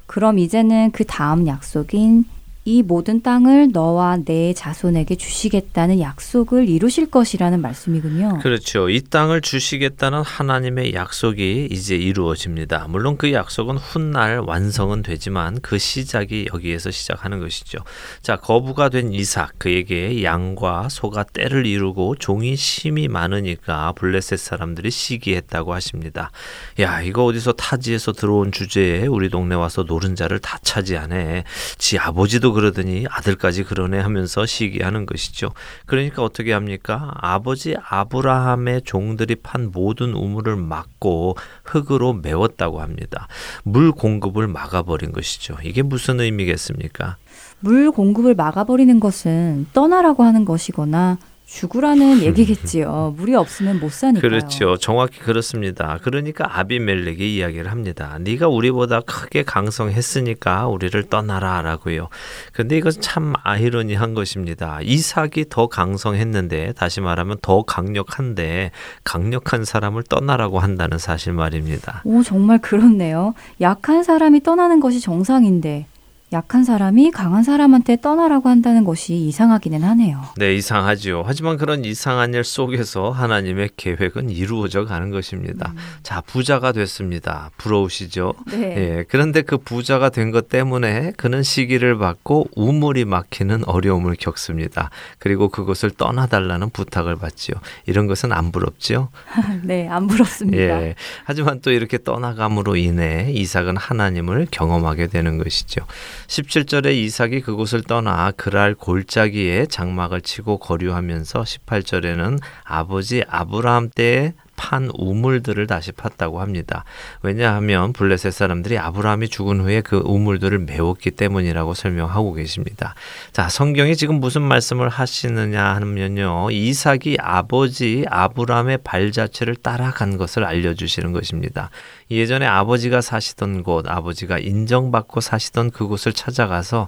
그럼 이제는 그 다음 약속인 이 모든 땅을 너와 내 자손에게 주시겠다는 약속을 이루실 것이라는 말씀이군요. 그렇죠. 이 땅을 주시겠다는 하나님의 약속이 이제 이루어집니다. 물론 그 약속은 훗날 완성은 되지만 그 시작이 여기에서 시작하는 것이죠. 자, 거부가 된 이삭 그에게 양과 소가 때를 이루고 종이 심이 많으니까 블레셋 사람들이 시기했다고 하십니다. 야, 이거 어디서 타지에서 들어온 주제에 우리 동네 와서 노른자를 다 차지하네. 지 아버지도 그러더니 아들까지 그러네 하면서 시기하는 것이죠. 그러니까 어떻게 합니까? 아버지 아브라함의 종들이 판 모든 우물을 막고 흙으로 메웠다고 합니다. 물 공급을 막아버린 것이죠. 이게 무슨 의미겠습니까? 물 공급을 막아버리는 것은 떠나라고 하는 것이거나 죽으라는 얘기겠지요. 물이 없으면 못 사니까요. 그렇죠. 정확히 그렇습니다. 그러니까 아비멜렉이 이야기를 합니다. 네가 우리보다 크게 강성했으니까 우리를 떠나라라고요. 근데 이것은 참 아이러니한 것입니다. 이삭이 더 강성했는데 다시 말하면 더 강력한데 강력한 사람을 떠나라고 한다는 사실 말입니다. 오, 정말 그렇네요. 약한 사람이 떠나는 것이 정상인데 약한 사람이 강한 사람한테 떠나라고 한다는 것이 이상하기는 하네요. 네, 이상하지요. 하지만 그런 이상한 일 속에서 하나님의 계획은 이루어져 가는 것입니다. 음. 자, 부자가 됐습니다. 부러우시죠? 네. 예, 그런데 그 부자가 된 것 때문에 그는 시기를 받고 우물이 막히는 어려움을 겪습니다. 그리고 그것을 떠나달라는 부탁을 받지요. 이런 것은 안 부럽지요? 네, 안 부럽습니다. 예, 하지만 또 이렇게 떠나감으로 인해 이삭은 하나님을 경험하게 되는 것이죠. 17절에 이삭이 그곳을 떠나 그랄 골짜기에 장막을 치고 거류하면서 18절에는 아버지 아브라함 때에 판 우물들을 다시 팠다고 합니다. 왜냐하면 블레셋 사람들이 아브라함이 죽은 후에 그 우물들을 메웠기 때문이라고 설명하고 계십니다. 자, 성경이 지금 무슨 말씀을 하시느냐 하면요. 이삭이 아버지 아브라함의 발자취를 따라간 것을 알려주시는 것입니다. 예전에 아버지가 사시던 곳, 아버지가 인정받고 사시던 그곳을 찾아가서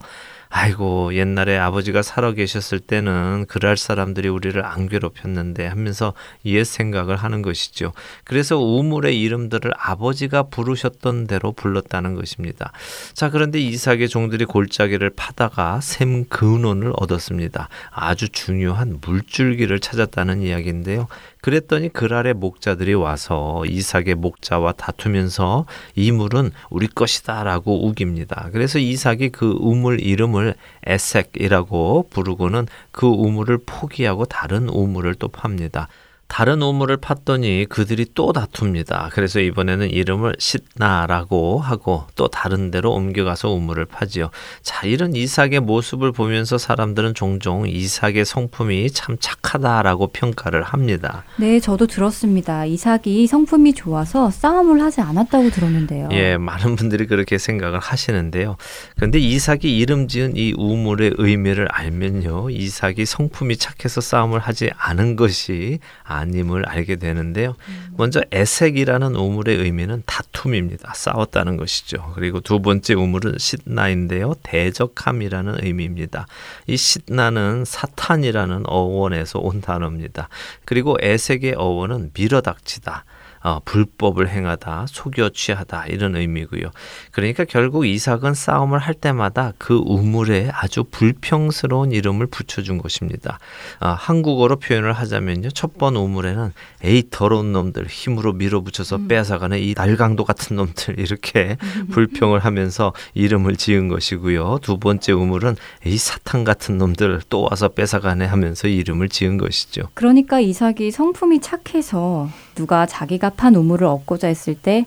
아이고 옛날에 아버지가 살아 계셨을 때는 그럴 사람들이 우리를 안 괴롭혔는데 하면서 옛 생각을 하는 것이죠. 그래서 우물의 이름들을 아버지가 부르셨던 대로 불렀다는 것입니다. 자 그런데 이삭의 종들이 골짜기를 파다가 샘 근원을 얻었습니다. 아주 중요한 물줄기를 찾았다는 이야기인데요. 그랬더니 그랄의 목자들이 와서 이삭의 목자와 다투면서 이 물은 우리 것이다라고 우깁니다. 그래서 이삭이 그 우물 이름을 에색이라고 부르고는 그 우물을 포기하고 다른 우물을 또 팝니다. 다른 우물을 팠더니 그들이 또 다툽니다. 그래서 이번에는 이름을 시나라고 하고 또 다른 데로 옮겨가서 우물을 파지요. 자, 이런 이삭의 모습을 보면서 사람들은 종종 이삭의 성품이 참 착하다라고 평가를 합니다. 네, 저도 들었습니다. 이삭이 성품이 좋아서 싸움을 하지 않았다고 들었는데요. 예, 많은 분들이 그렇게 생각을 하시는데요. 그런데 이삭이 이름 지은 이 우물의 의미를 알면요. 이삭이 성품이 착해서 싸움을 하지 않은 것이 아님을 알게 되는데요. 음. 먼저 에색이라는 우물의 의미는 다툼입니다. 싸웠다는 것이죠. 그리고 두 번째 우물은 시나인데요. 대적함이라는 의미입니다. 이 시나는 사탄이라는 어원에서 온 단어입니다. 그리고 에색의 어원은 밀어닥치다. 어, 불법을 행하다, 속여 취하다 이런 의미고요. 그러니까 결국 이삭은 싸움을 할 때마다 그 우물에 아주 불평스러운 이름을 붙여준 것입니다. 어, 한국어로 표현을 하자면요, 첫 번 우물에는 에이 더러운 놈들 힘으로 밀어붙여서 음. 빼앗아가는 이 날강도 같은 놈들 이렇게 불평을 하면서 이름을 지은 것이고요. 두 번째 우물은 에이 사탄 같은 놈들 또 와서 뺏어가네 하면서 이름을 지은 것이죠. 그러니까 이삭이 성품이 착해서 누가 자기가 판 우물을 얻고자 했을 때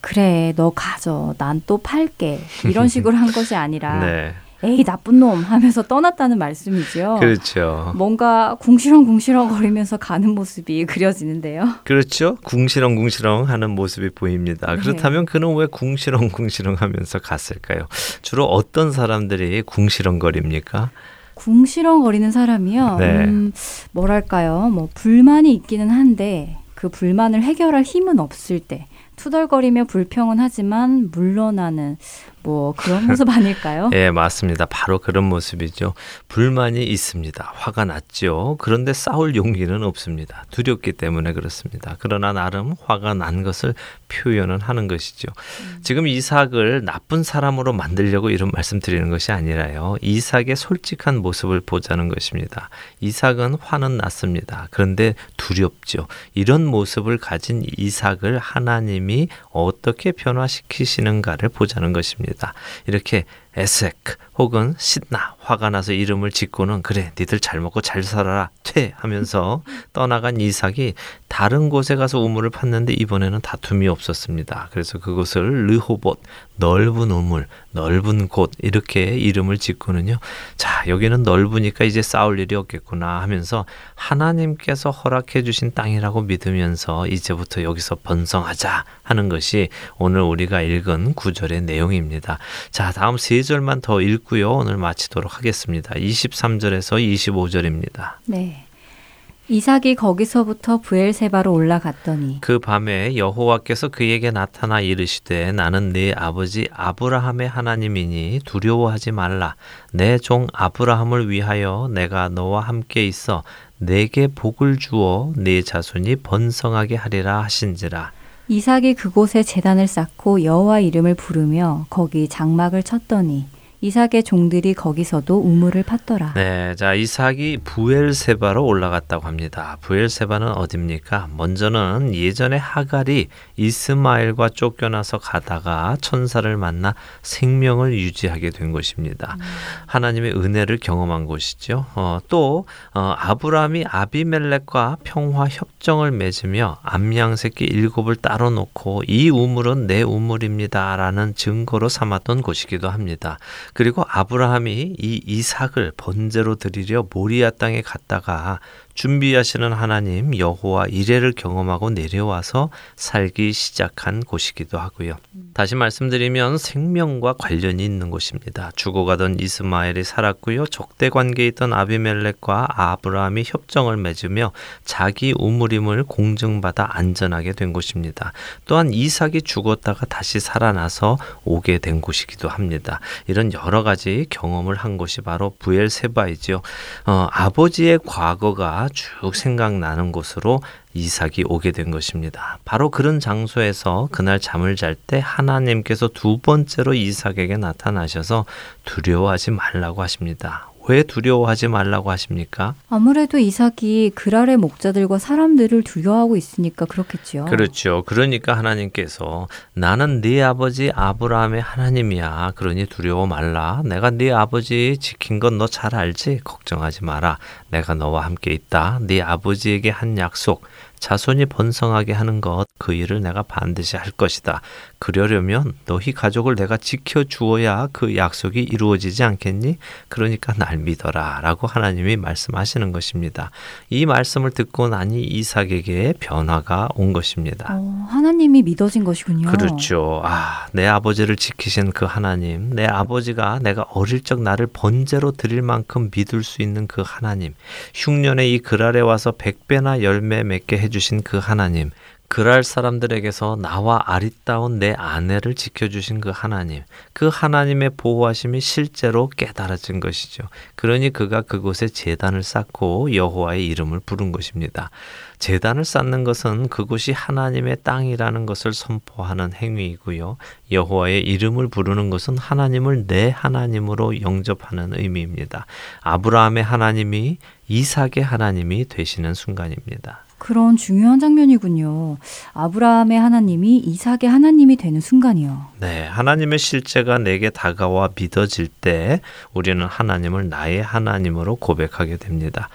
그래 너 가져 난 또 팔게 이런 식으로 한 것이 아니라 네. 에이 나쁜 놈 하면서 떠났다는 말씀이죠. 그렇죠. 뭔가 궁시렁궁시렁 거리면서 가는 모습이 그려지는데요. 그렇죠. 궁시렁궁시렁 하는 모습이 보입니다. 네. 그렇다면 그는 왜 궁시렁궁시렁 하면서 갔을까요? 주로 어떤 사람들이 궁시렁거립니까? 궁시렁거리는 사람이요. 네. 음, 뭐랄까요? 뭐 불만이 있기는 한데 그 불만을 해결할 힘은 없을 때 투덜거리며 불평은 하지만 물러나는 뭐 그런 모습 아닐까요? 예, 맞습니다. 바로 그런 모습이죠. 불만이 있습니다. 화가 났죠. 그런데 싸울 용기는 없습니다. 두렵기 때문에 그렇습니다. 그러나 나름 화가 난 것을 표현은 하는 것이죠. 지금 이삭을 나쁜 사람으로 만들려고 이런 말씀 드리는 것이 아니라요. 이삭의 솔직한 모습을 보자는 것입니다. 이삭은 화는 났습니다. 그런데 두렵죠. 이런 모습을 가진 이삭을 하나님이 어떻게 변화시키시는가를 보자는 것입니다. 이렇게 에색 혹은 신나 화가 나서 이름을 짓고는 그래 니들 잘 먹고 잘 살아라 퇴 하면서 떠나간 이삭이 다른 곳에 가서 우물을 팠는데 이번에는 다툼이 없었습니다. 그래서 그곳을 르호봇 넓은 우물 넓은 곳 이렇게 이름을 짓고는요. 자 여기는 넓으니까 이제 싸울 일이 없겠구나 하면서 하나님께서 허락해 주신 땅이라고 믿으면서 이제부터 여기서 번성하자 하는 것이 오늘 우리가 읽은 구절의 내용입니다. 자 다음 세 절만 더 읽고요. 오늘 마치도록 하겠습니다. 23절에서 25절입니다. 네. 이삭이 거기서부터 부엘세바로 올라갔더니 그 밤에 여호와께서 그에게 나타나 이르시되 나는 네 아버지 아브라함의 하나님이니 두려워하지 말라 내 종 아브라함을 위하여 내가 너와 함께 있어 내게 복을 주어 네 자손이 번성하게 하리라 하신지라 이삭이 그곳에 제단을 쌓고 여호와 이름을 부르며 거기 장막을 쳤더니 이삭의 종들이 거기서도 우물을 팠더라. 네, 자 이삭이 부엘세바로 올라갔다고 합니다. 부엘세바는 어딥니까? 먼저는 예전에 하갈이 이스마엘과 쫓겨나서 가다가 천사를 만나 생명을 유지하게 된 곳입니다. 음. 하나님의 은혜를 경험한 곳이죠. 어, 또 어, 아브라함이 아비멜렉과 평화 협정을 맺으며 암양 새끼 일곱을 따로 놓고 이 우물은 내 우물입니다라는 증거로 삼았던 곳이기도 합니다. 그리고 아브라함이 이 이삭을 번제로 드리려 모리아 땅에 갔다가 준비하시는 하나님 여호와 이레를 경험하고 내려와서 살기 시작한 곳이기도 하고요. 다시 말씀드리면 생명과 관련이 있는 곳입니다. 죽어가던 이스마엘이 살았고요. 적대 관계에 있던 아비멜렉과 아브라함이 협정을 맺으며 자기 우물임을 공증받아 안전하게 된 곳입니다. 또한 이삭이 죽었다가 다시 살아나서 오게 된 곳이기도 합니다. 이런 여러 가지 경험을 한 곳이 바로 부엘세바이지요. 어, 아버지의 과거가 쭉 생각나는 곳으로 이삭이 오게 된 것입니다. 바로 그런 장소에서 그날 잠을 잘 때 하나님께서 두 번째로 이삭에게 나타나셔서 두려워하지 말라고 하십니다. 왜 두려워하지 말라고 하십니까? 아무래도 이삭이 그랄의 목자들과 사람들을 두려워하고 있으니까 그렇겠죠. 그렇죠. 그러니까 하나님께서 나는 네 아버지 아브라함의 하나님이야. 그러니 두려워 말라. 내가 네 아버지 지킨 건 너 잘 알지? 걱정하지 마라. 내가 너와 함께 있다. 네 아버지에게 한 약속 자손이 번성하게 하는 것, 그 일을 내가 반드시 할 것이다. 그러려면 너희 가족을 내가 지켜 주어야 그 약속이 이루어지지 않겠니? 그러니까 날 믿어라. 라고 하나님이 말씀하시는 것입니다. 이 말씀을 듣고 나니 이삭에게 변화가 온 것입니다. 어, 하나님이 믿어진 것이군요. 그렇죠. 아, 내 아버지를 지키신 그 하나님, 내 아버지가 내가 어릴 적 나를 번제로 드릴 만큼 믿을 수 있는 그 하나님, 흉년에 이 그랄에 와서 백배나 열매 맺게 해주신 그 하나님, 그랄 사람들에게서 나와 아리따운 내 아내를 지켜주신 그 하나님, 그 하나님의 보호하심이 실제로 깨달아진 것이죠. 그러니 그가 그곳에 재단을 쌓고 여호와의 이름을 부른 것입니다. 재단을 쌓는 것은 그곳이 하나님의 땅이라는 것을 선포하는 행위이고요. 여호와의 이름을 부르는 것은 하나님을 내 하나님으로 영접하는 의미입니다. 아브라함의 하나님이 이삭의 하나님이 되시는 순간입니다. 그런 중요한 장면이군요. 아브라함의 하나님이 이삭의 하나님이 되는 순간이요. 네, 하나님의 실제가 내게 다가와 믿어질 때 우리는 하나님을 나의 하나님으로 고백하게 됩니다.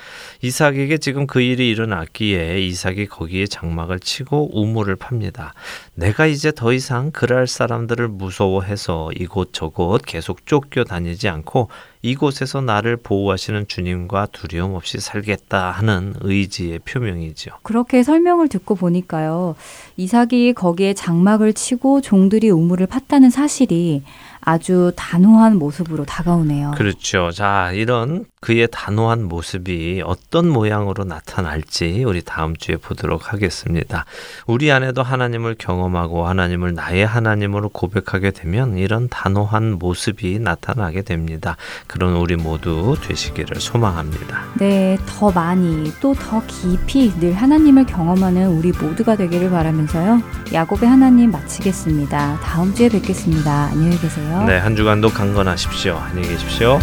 이삭에게 지금 그 일이 일어났기에 이삭이 거기에 장막을 치고 우물을 팝니다. 내가 이제 더 이상 그랄 사람들을 무서워해서 이곳 저곳 계속 쫓겨 다니지 않고 이곳에서 나를 보호하시는 주님과 두려움 없이 살겠다 하는 의지의 표명이죠. 그렇게 설명을 듣고 보니까요. 이삭이 거기에 장막을 치고 종들이 우물을 팠다는 사실이 아주 단호한 모습으로 다가오네요. 그렇죠. 자, 이런 그의 단호한 모습이 어떤 모양으로 나타날지 우리 다음 주에 보도록 하겠습니다. 우리 안에도 하나님을 경험하고 하나님을 나의 하나님으로 고백하게 되면 이런 단호한 모습이 나타나게 됩니다. 그런 우리 모두 되시기를 소망합니다. 네, 더 많이 또 더 깊이 늘 하나님을 경험하는 우리 모두가 되기를 바라면서요. 야곱의 하나님 마치겠습니다. 다음 주에 뵙겠습니다. 안녕히 계세요. 네, 한 주간도 강건하십시오. 안녕히 계십시오.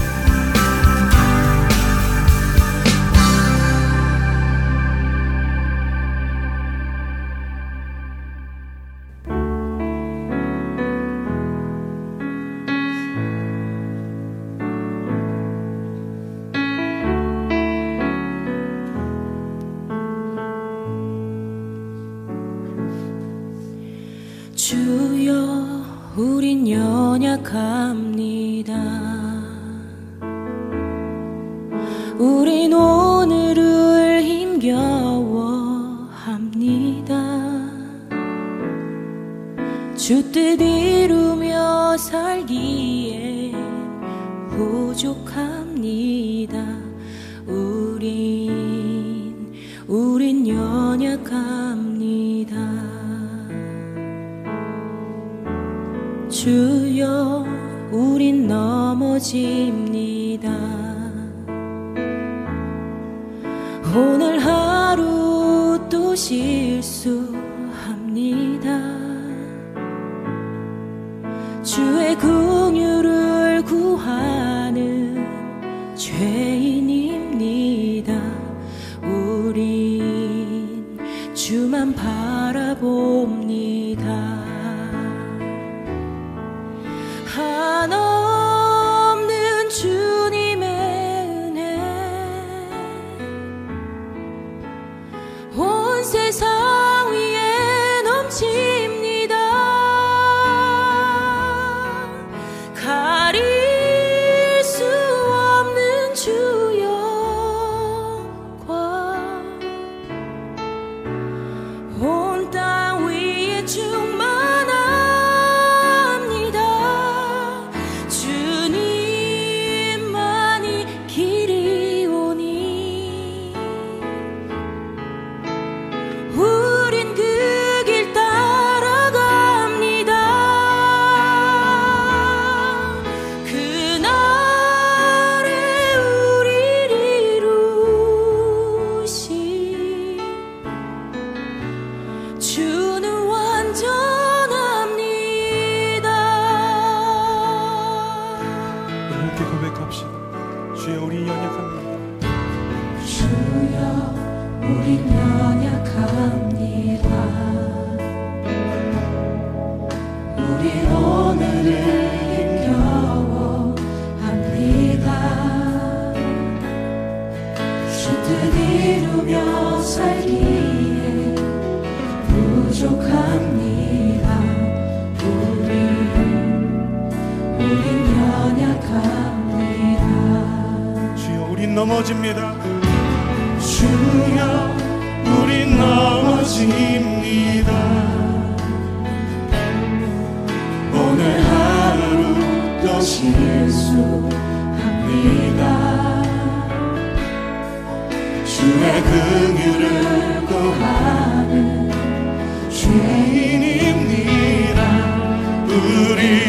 우리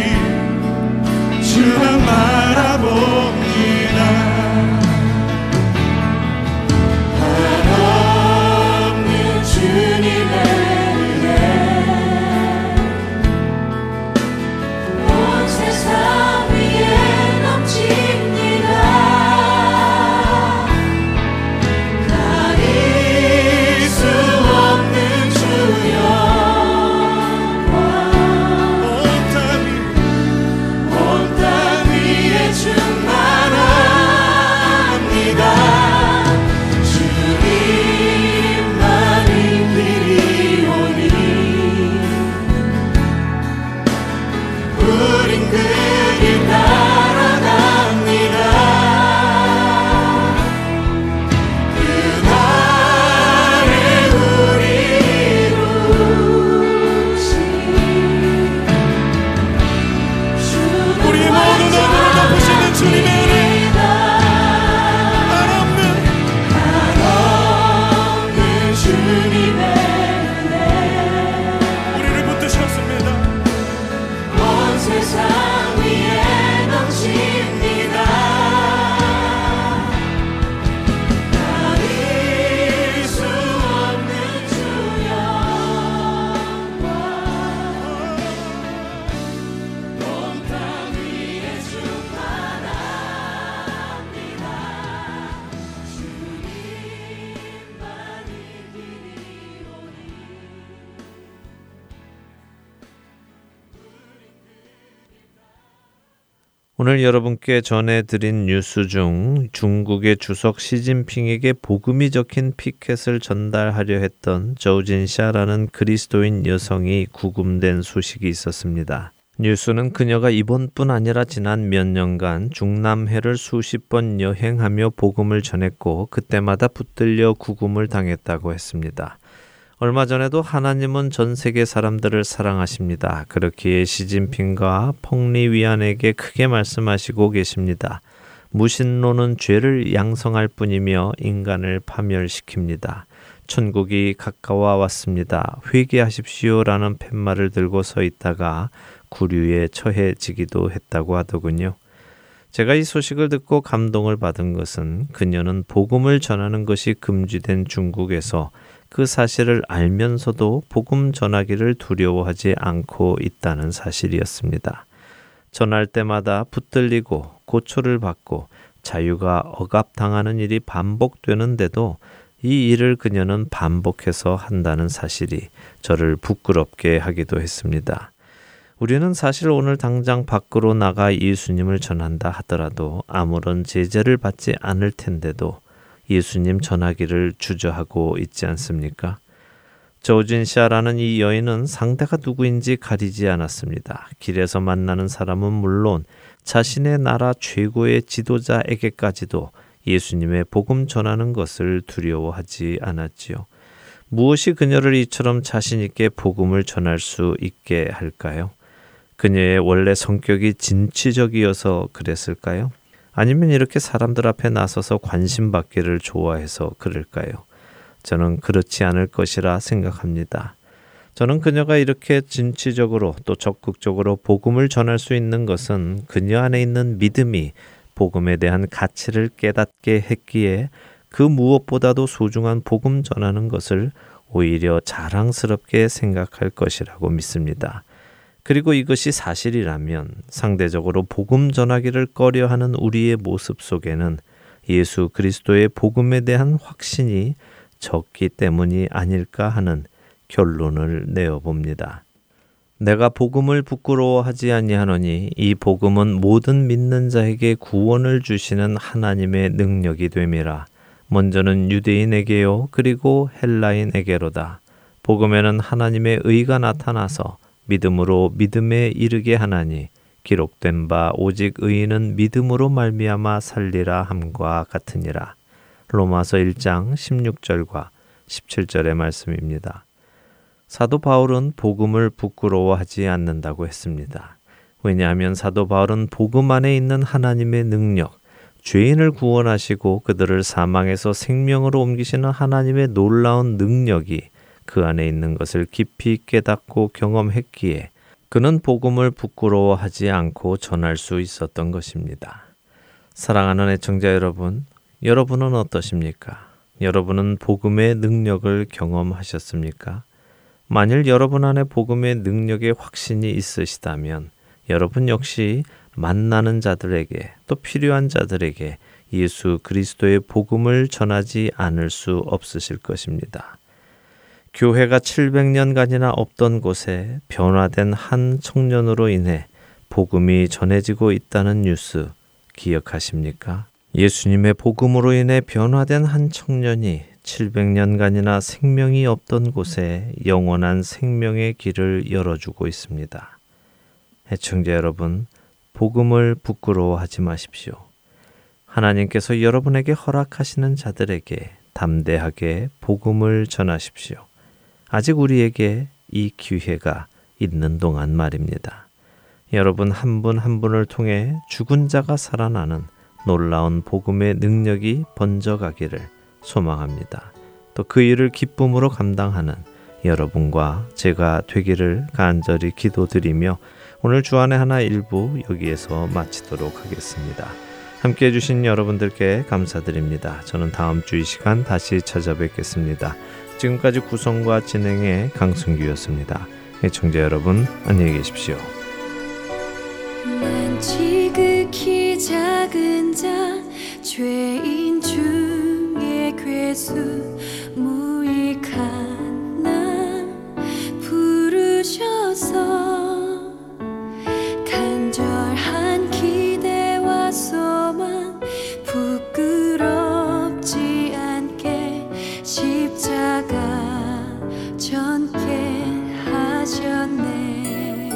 주만 바라봅니다. 여러분께 전해드린 뉴스 중 중국의 주석 시진핑에게 복음이 적힌 피켓을 전달하려 했던 저우진샤라는 그리스도인 여성이 구금된 소식이 있었습니다. 뉴스는 그녀가 이번뿐 아니라 지난 몇 년간 중남해를 수십 번 여행하며 복음을 전했고 그때마다 붙들려 구금을 당했다고 했습니다. 얼마 전에도 하나님은 전 세계 사람들을 사랑하십니다. 그렇기에 시진핑과 펑리 위안에게 크게 말씀하시고 계십니다. 무신론은 죄를 양성할 뿐이며 인간을 파멸시킵니다. 천국이 가까워 왔습니다. 회개하십시오라는 팻말을 들고 서 있다가 구류에 처해지기도 했다고 하더군요. 제가 이 소식을 듣고 감동을 받은 것은 그녀는 복음을 전하는 것이 금지된 중국에서 그 사실을 알면서도 복음 전하기를 두려워하지 않고 있다는 사실이었습니다. 전할 때마다 붙들리고 고초를 받고 자유가 억압당하는 일이 반복되는데도 이 일을 그녀는 반복해서 한다는 사실이 저를 부끄럽게 하기도 했습니다. 우리는 사실 오늘 당장 밖으로 나가 예수님을 전한다 하더라도 아무런 제재를 받지 않을 텐데도 예수님 전하기를 주저하고 있지 않습니까? 저우진샤라는 이 여인은 상대가 누구인지 가리지 않았습니다. 길에서 만나는 사람은 물론 자신의 나라 최고의 지도자에게까지도 예수님의 복음 전하는 것을 두려워하지 않았지요. 무엇이 그녀를 이처럼 자신있게 복음을 전할 수 있게 할까요? 그녀의 원래 성격이 진취적이어서 그랬을까요? 아니면 이렇게 사람들 앞에 나서서 관심 받기를 좋아해서 그럴까요? 저는 그렇지 않을 것이라 생각합니다. 저는 그녀가 이렇게 진취적으로 또 적극적으로 복음을 전할 수 있는 것은 그녀 안에 있는 믿음이 복음에 대한 가치를 깨닫게 했기에 그 무엇보다도 소중한 복음 전하는 것을 오히려 자랑스럽게 생각할 것이라고 믿습니다. 그리고 이것이 사실이라면 상대적으로 복음 전하기를 꺼려 하는 우리의 모습 속에는 예수 그리스도의 복음에 대한 확신이 적기 때문이 아닐까 하는 결론을 내어 봅니다. 내가 복음을 부끄러워하지 아니하노니 이 복음은 모든 믿는 자에게 구원을 주시는 하나님의 능력이 됨이라. 먼저는 유대인에게요 그리고 헬라인에게로다. 복음에는 하나님의 의가 나타나서 믿음으로 믿음에 이르게 하나니 기록된 바 오직 의인은 믿음으로 말미암아 살리라 함과 같으니라. 로마서 1장 16절과 17절의 말씀입니다. 사도 바울은 복음을 부끄러워하지 않는다고 했습니다. 왜냐하면 사도 바울은 복음 안에 있는 하나님의 능력, 죄인을 구원하시고 그들을 사망에서 생명으로 옮기시는 하나님의 놀라운 능력이 그 안에 있는 것을 깊이 깨닫고 경험했기에 그는 복음을 부끄러워하지 않고 전할 수 있었던 것입니다. 사랑하는 애청자 여러분, 여러분은 어떠십니까? 여러분은 복음의 능력을 경험하셨습니까? 만일 여러분 안에 복음의 능력의 확신이 있으시다면 여러분 역시 만나는 자들에게 또 필요한 자들에게 예수 그리스도의 복음을 전하지 않을 수 없으실 것입니다. 교회가 700년간이나 없던 곳에 변화된 한 청년으로 인해 복음이 전해지고 있다는 뉴스 기억하십니까? 예수님의 복음으로 인해 변화된 한 청년이 700년간이나 생명이 없던 곳에 영원한 생명의 길을 열어주고 있습니다. 해청자 여러분, 복음을 부끄러워하지 마십시오. 하나님께서 여러분에게 허락하시는 자들에게 담대하게 복음을 전하십시오. 아직 우리에게 이 기회가 있는 동안 말입니다. 여러분 한 분한 한 분을 통해 죽은 자가 살아나는 놀라운 복음의 능력이 번져가기를 소망합니다. 또 그 일을 기쁨으로 감당하는 여러분과 제가 되기를 간절히 기도드리며 오늘 주안의 하나 일부 여기에서 마치도록 하겠습니다. 함께 해주신 여러분들께 감사드립니다. 저는 다음 주 이 시간 다시 찾아뵙겠습니다. 지금까지 구성과 진행의 강승규였습니다. 애청자 여러분 안녕히 계십시오. 난 지극히 작은 자 죄인 중에 괴수 무익한 나 부르셔서 간절한 기대 귀찮게 하셨네.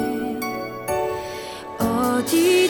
어디